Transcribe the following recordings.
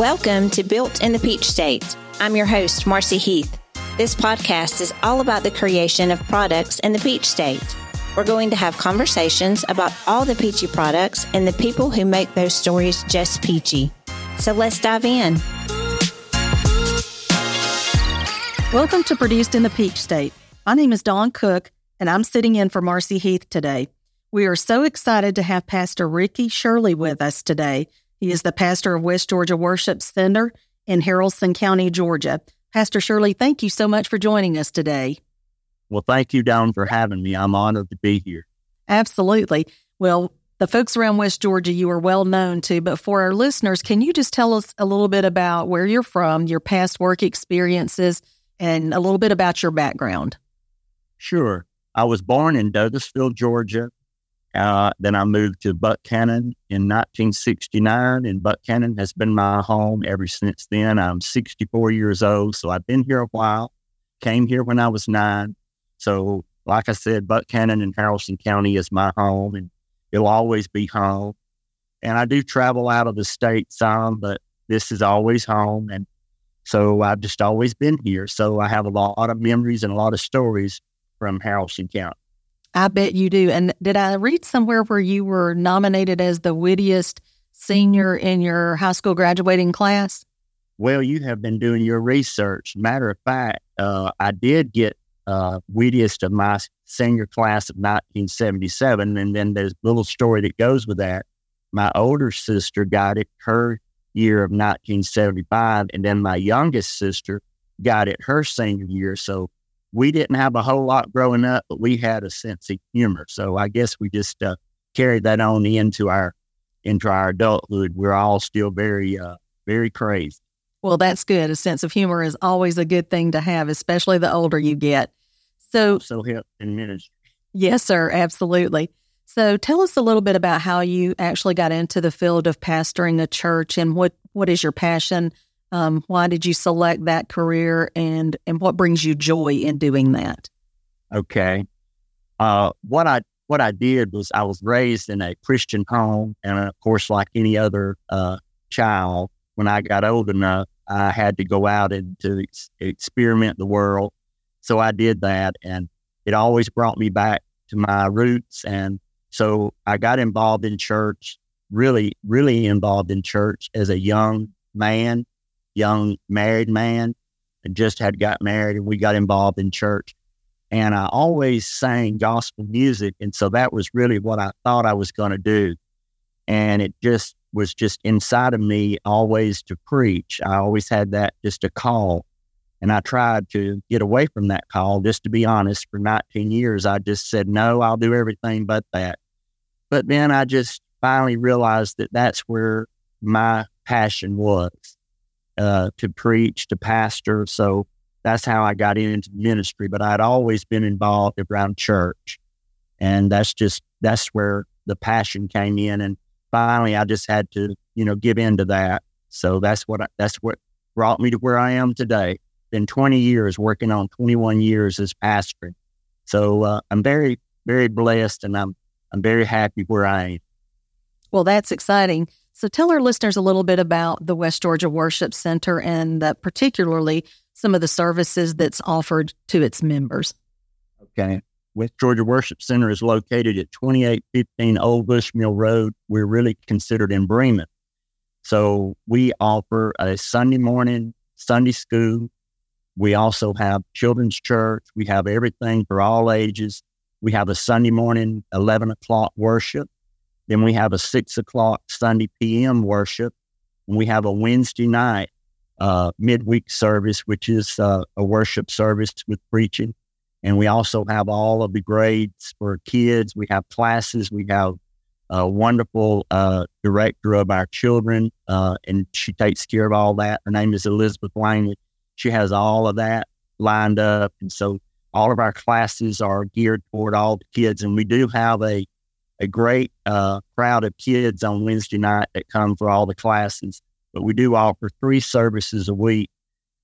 Welcome to Built in the Peach State. I'm your host, Marcy Heath. This podcast is all about the creation of products in the Peach State. We're going to have conversations about all the peachy products and the people who make those stories just peachy. So let's dive in. Welcome to Produced in the Peach State. My name is Dawn Cook, and I'm sitting in for Marcy Heath today. We are so excited to have Pastor Ricky Shirley with us today. He is the pastor of West Georgia Worship Center in Haralson County, Georgia. Pastor Shirley, thank you so much for joining us today. Well, thank you, Dawn, for having me. I'm honored to be here. Absolutely. Well, the folks around West Georgia you are well known to, but for our listeners, can you just tell us a little bit about where you're from, your past work experiences, and a little bit about your background? Sure. I was born in Douglasville, Georgia, uh, then I moved to Buchanan in 1969, and Buchanan has been my home ever since then. I'm 64 years old, so I've been here a while. Came here when I was nine. So, like I said, Buchanan in Haralson County is my home, and it'll always be home. And I do travel out of the state some, but this is always home. And so I've just always been here. So I have a lot of memories and a lot of stories from Haralson County. I bet you do. And did I read somewhere where you were nominated as the wittiest senior in your high school graduating class? Well, you have been doing your research. Matter of fact, uh, I did get uh, wittiest of my senior class of 1977. And then there's a little story that goes with that. My older sister got it her year of 1975. And then my youngest sister got it her senior year. So we didn't have a whole lot growing up, but we had a sense of humor. So I guess we just uh, carried that on into our into our adulthood. We're all still very uh, very crazy. Well, that's good. A sense of humor is always a good thing to have, especially the older you get. So, so help in ministry. Yes, sir. Absolutely. So, tell us a little bit about how you actually got into the field of pastoring a church, and what what is your passion um, why did you select that career, and and what brings you joy in doing that? Okay, uh, what I what I did was I was raised in a Christian home, and of course, like any other uh, child, when I got old enough, I had to go out and to ex- experiment the world. So I did that, and it always brought me back to my roots. And so I got involved in church, really, really involved in church as a young man young married man just had got married and we got involved in church. And I always sang gospel music. And so that was really what I thought I was going to do. And it just was just inside of me always to preach. I always had that just a call. And I tried to get away from that call, just to be honest. For 19 years, I just said, no, I'll do everything but that. But then I just finally realized that that's where my passion was uh, to preach, to pastor. So that's how I got into ministry. But I'd always been involved around church. And that's just, that's where the passion came in. And finally, I just had to, you know, give in to that. So that's what, I, that's what brought me to where I am today. Been 20 years working on 21 years as pastor. So uh, I'm very, very blessed and I'm, I'm very happy where I am. Well, that's exciting. So tell our listeners a little bit about the West Georgia Worship Center and uh, particularly some of the services that's offered to its members. Okay. West Georgia Worship Center is located at 2815 Old Bushmill Road. We're really considered in Bremen. So we offer a Sunday morning Sunday school. We also have children's church. We have everything for all ages. We have a Sunday morning 11 o'clock worship. Then we have a six o'clock Sunday PM worship. And we have a Wednesday night uh, midweek service, which is uh, a worship service with preaching. And we also have all of the grades for kids. We have classes. We have a wonderful uh, director of our children, uh, and she takes care of all that. Her name is Elizabeth Langley. She has all of that lined up. And so all of our classes are geared toward all the kids. And we do have a a great uh, crowd of kids on Wednesday night that come for all the classes. But we do offer three services a week,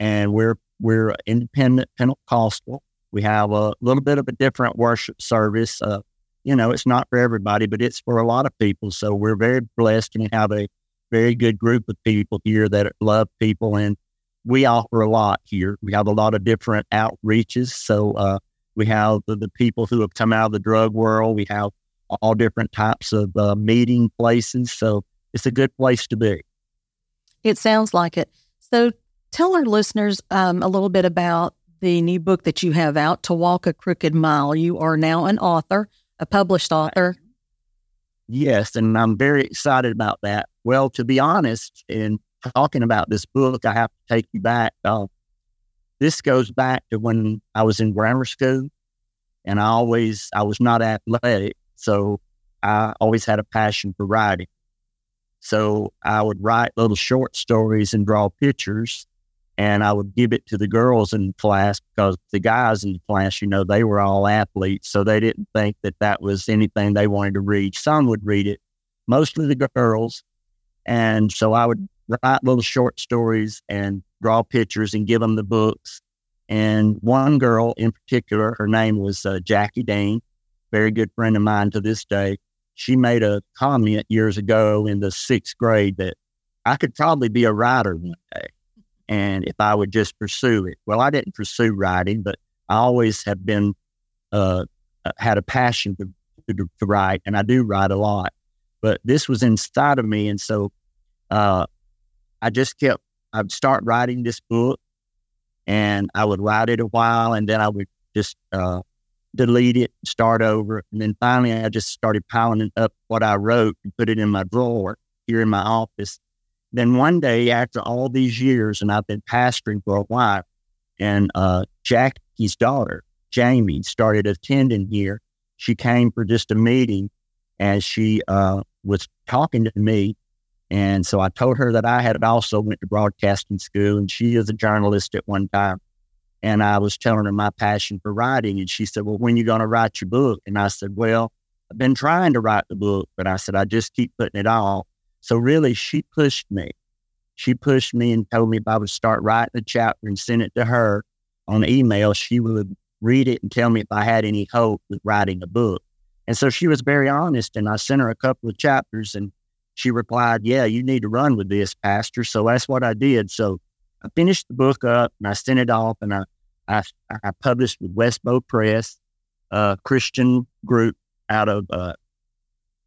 and we're we're independent Pentecostal. We have a little bit of a different worship service. Uh, you know, it's not for everybody, but it's for a lot of people. So we're very blessed and have a very good group of people here that love people, and we offer a lot here. We have a lot of different outreaches. So uh, we have the, the, people who have come out of the drug world. We have all different types of uh, meeting places. So it's a good place to be. It sounds like it. So tell our listeners um, a little bit about the new book that you have out, To Walk a Crooked Mile. You are now an author, a published author. Yes, and I'm very excited about that. Well, to be honest, in talking about this book, I have to take you back. Uh, this goes back to when I was in grammar school, and I always I was not athletic, so I always had a passion for writing. So I would write little short stories and draw pictures, and I would give it to the girls in class because the guys in the class, you know, they were all athletes, so they didn't think that that was anything they wanted to read. Some would read it, mostly the girls, and so I would write little short stories and draw pictures and give them the books. And one girl in particular, her name was uh, Jackie Dean, very good friend of mine to this day. She made a comment years ago in the sixth grade that I could probably be a writer one day. And if I would just pursue it. Well, I didn't pursue writing, but I always have been, uh, uh had a passion to, to, to, write, and I do write a lot. But this was inside of me. And so uh, I just kept, I'd start writing this book and I would write it a while and then I would just uh, delete it, start over. And then finally, I just started piling it up what I wrote and put it in my drawer here in my office. Then one day, after all these years, and I've been pastoring for a while, and uh, Jackie's daughter, Jamie, started attending here. She came for just a meeting and she uh, was talking to me and so I told her that I had also went to broadcasting school and she is a journalist at one time. And I was telling her my passion for writing. And she said, Well, when you going to write your book? And I said, Well, I've been trying to write the book, but I said, I just keep putting it off. So really, she pushed me. She pushed me and told me if I would start writing a chapter and send it to her on email, she would read it and tell me if I had any hope with writing a book. And so she was very honest. And I sent her a couple of chapters and she replied, Yeah, you need to run with this, Pastor. So that's what I did. So I finished the book up and I sent it off and I, I, I published with Westbow Press, a Christian group out of, uh,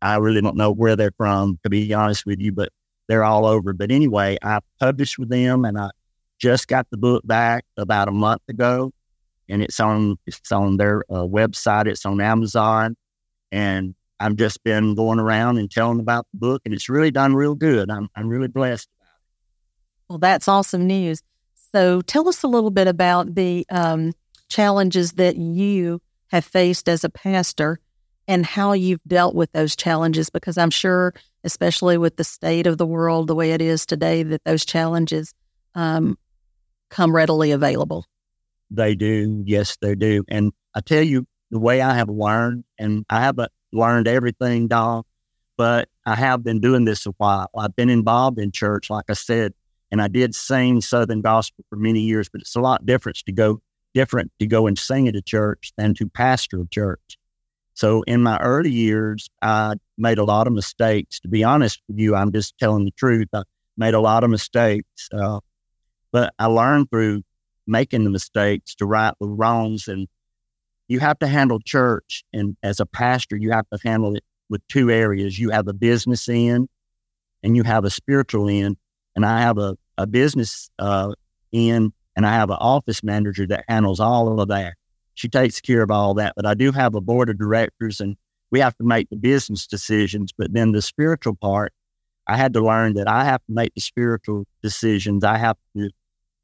I really don't know where they're from, to be honest with you, but they're all over. But anyway, I published with them and I just got the book back about a month ago and it's on, it's on their uh, website. It's on Amazon and I've just been going around and telling about the book, and it's really done real good. I'm, I'm really blessed. Well, that's awesome news. So, tell us a little bit about the um, challenges that you have faced as a pastor and how you've dealt with those challenges, because I'm sure, especially with the state of the world the way it is today, that those challenges um, come readily available. They do. Yes, they do. And I tell you, the way I have learned, and I have a learned everything, Dawn. But I have been doing this a while. I've been involved in church, like I said, and I did sing Southern gospel for many years. But it's a lot different to go different to go and sing at a church than to pastor a church. So in my early years, I made a lot of mistakes. To be honest with you, I'm just telling the truth. I made a lot of mistakes, uh, but I learned through making the mistakes to right the wrongs and you have to handle church. And as a pastor, you have to handle it with two areas. You have a business end and you have a spiritual end. And I have a, a business uh, and I have an office manager that handles all of that. She takes care of all that. But I do have a board of directors and we have to make the business decisions. But then the spiritual part, I had to learn that I have to make the spiritual decisions. I have to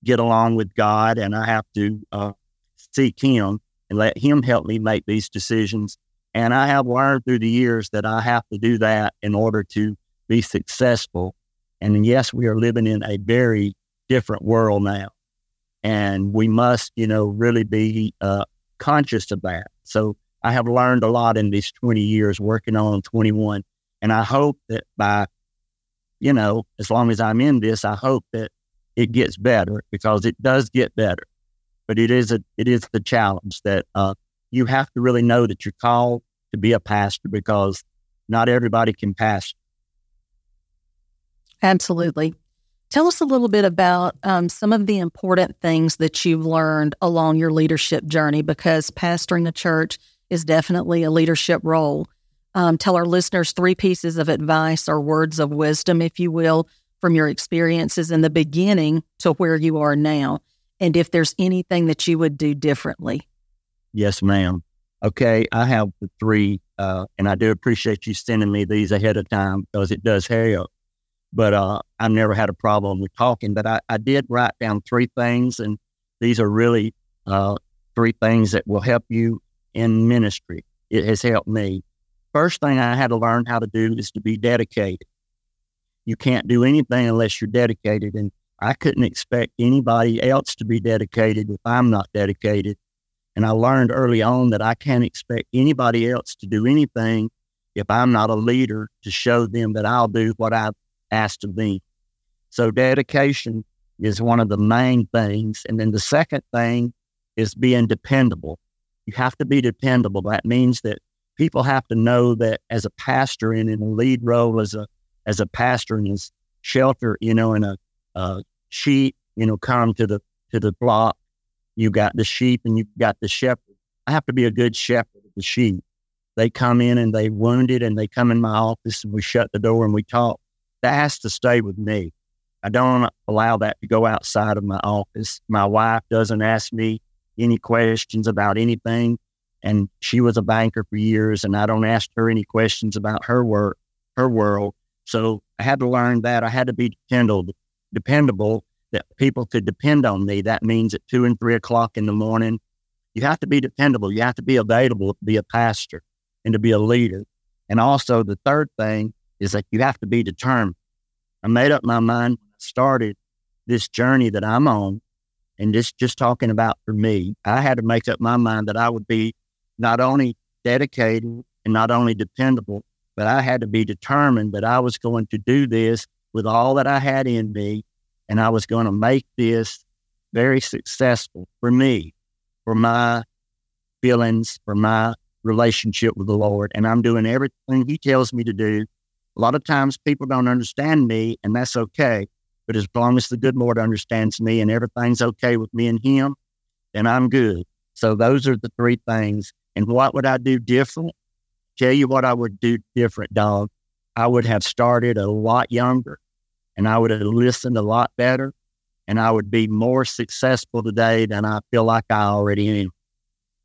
get along with God and I have to uh, seek Him and let Him help me make these decisions. And I have learned through the years that I have to do that in order to be successful. And yes, we are living in a very different world now. And we must, you know, really be uh, conscious of that. So I have learned a lot in these 20 years working on 21. And I hope that by, you know, as long as I'm in this, I hope that it gets better because it does get better but it is a it is the challenge that uh, you have to really know that you're called to be a pastor because not everybody can pastor. Absolutely. Tell us a little bit about um, some of the important things that you've learned along your leadership journey because pastoring a church is definitely a leadership role. Um, tell our listeners three pieces of advice or words of wisdom, if you will, from your experiences in the beginning to where you are now. And if there's anything that you would do differently. Yes, ma'am. Okay, I have the three, uh, and I do appreciate you sending me these ahead of time because it does help but uh, I've never had a problem with talking. But I, I did write down three things, and these are really uh, three things that will help you in ministry. It has helped me. First thing I had to learn how to do is to be dedicated. You can't do anything unless you're dedicated. And I couldn't expect anybody else to be dedicated if I'm not dedicated. And I learned early on that I can't expect anybody else to do anything if I'm not a leader to show them that I'll do what I've asked of me. So dedication is one of the main things. And then the second thing is being dependable. You have to be dependable. That means that people have to know that as a pastor and in a lead role as a as a pastor in his shelter, you know, in a, a sheep, you know, come to the to the flock. You got the sheep and you've got the shepherd. I have to be a good shepherd of the sheep. They come in and they wounded and they come in my office and we shut the door and we talk that has to stay with me. I don't allow that to go outside of my office. My wife doesn't ask me any questions about anything. And she was a banker for years, and I don't ask her any questions about her work, her world. So I had to learn that. I had to be dependable, dependable that people could depend on me. That means at two and three o'clock in the morning, you have to be dependable. You have to be available to be a pastor and to be a leader. And also, the third thing is that you have to be determined. I made up my mind when I started this journey that I'm on, and just just talking about for me, I had to make up my mind that I would be not only dedicated and not only dependable, but I had to be determined that I was going to do this with all that I had in me, and I was going to make this very successful for me, for my feelings, for my relationship with the Lord. And I'm doing everything He tells me to do a lot of times people don't understand me, and that's okay. But as long as the good Lord understands me and everything's okay with me and Him, then I'm good. So those are the three things. And what would I do different? Tell you what I would do different, Dawn. I would have started a lot younger and I would have listened a lot better and I would be more successful today than I feel like I already am.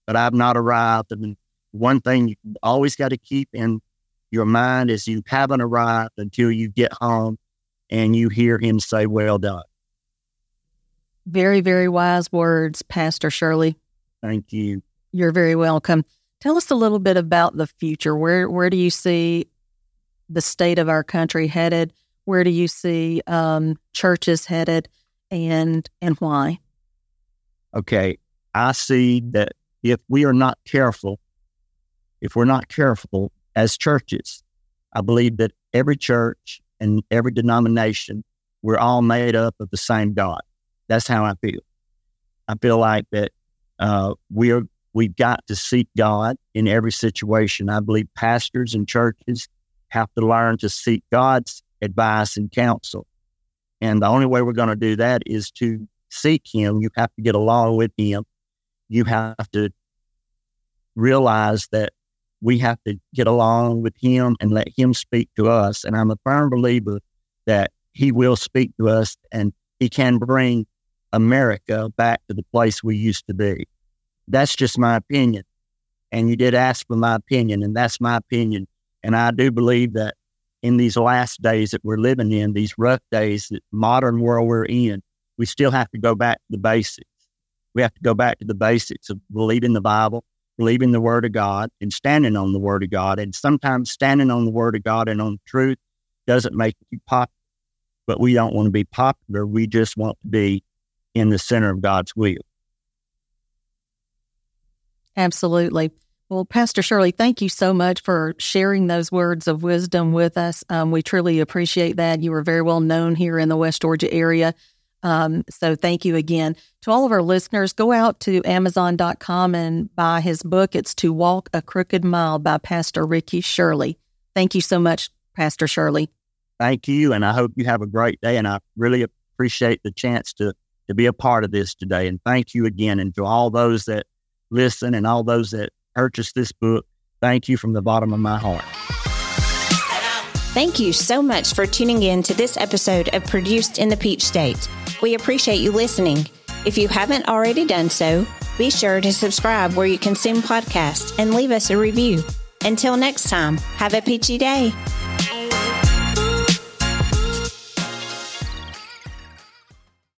But I've not arrived. And one thing you always got to keep in your mind is you haven't arrived until you get home and you hear him say, Well done. Very, very wise words, Pastor Shirley. Thank you. You're very welcome. Tell us a little bit about the future. Where where do you see the state of our country headed? Where do you see um, churches headed, and and why? Okay, I see that if we are not careful, if we're not careful, as churches. I believe that every church and every denomination, we're all made up of the same God. That's how I feel. I feel like that uh, we're we've got to seek God in every situation. I believe pastors and churches have to learn to seek God's advice and counsel. And the only way we're going to do that is to seek Him. You have to get along with Him. You have to realize that we have to get along with him and let him speak to us. And I'm a firm believer that he will speak to us and he can bring America back to the place we used to be. That's just my opinion. And you did ask for my opinion, and that's my opinion. And I do believe that in these last days that we're living in, these rough days, that modern world we're in, we still have to go back to the basics. We have to go back to the basics of believing the Bible, believing the word of God and standing on the word of God. And sometimes standing on the word of God and on truth doesn't make you popular. But we don't want to be popular. We just want to be in the center of God's will. Absolutely. Well, Pastor Shirley, thank you so much for sharing those words of wisdom with us. Um, we truly appreciate that. You are very well known here in the West Georgia area. Um, so thank you again. To all of our listeners, go out to Amazon.com and buy his book. It's To Walk a Crooked Mile by Pastor Ricky Shirley. Thank you so much, Pastor Shirley. thank you. And I hope you have a great day. And I really appreciate the chance to, to be a part of this today. And thank you again. And to all those that listen and all those that purchase this book, thank you from the bottom of my heart. Thank you so much for tuning in to this episode of Produced in the Peach State. We appreciate you listening. If you haven't already done so, be sure to subscribe where you consume podcasts and leave us a review. Until next time, have a peachy day.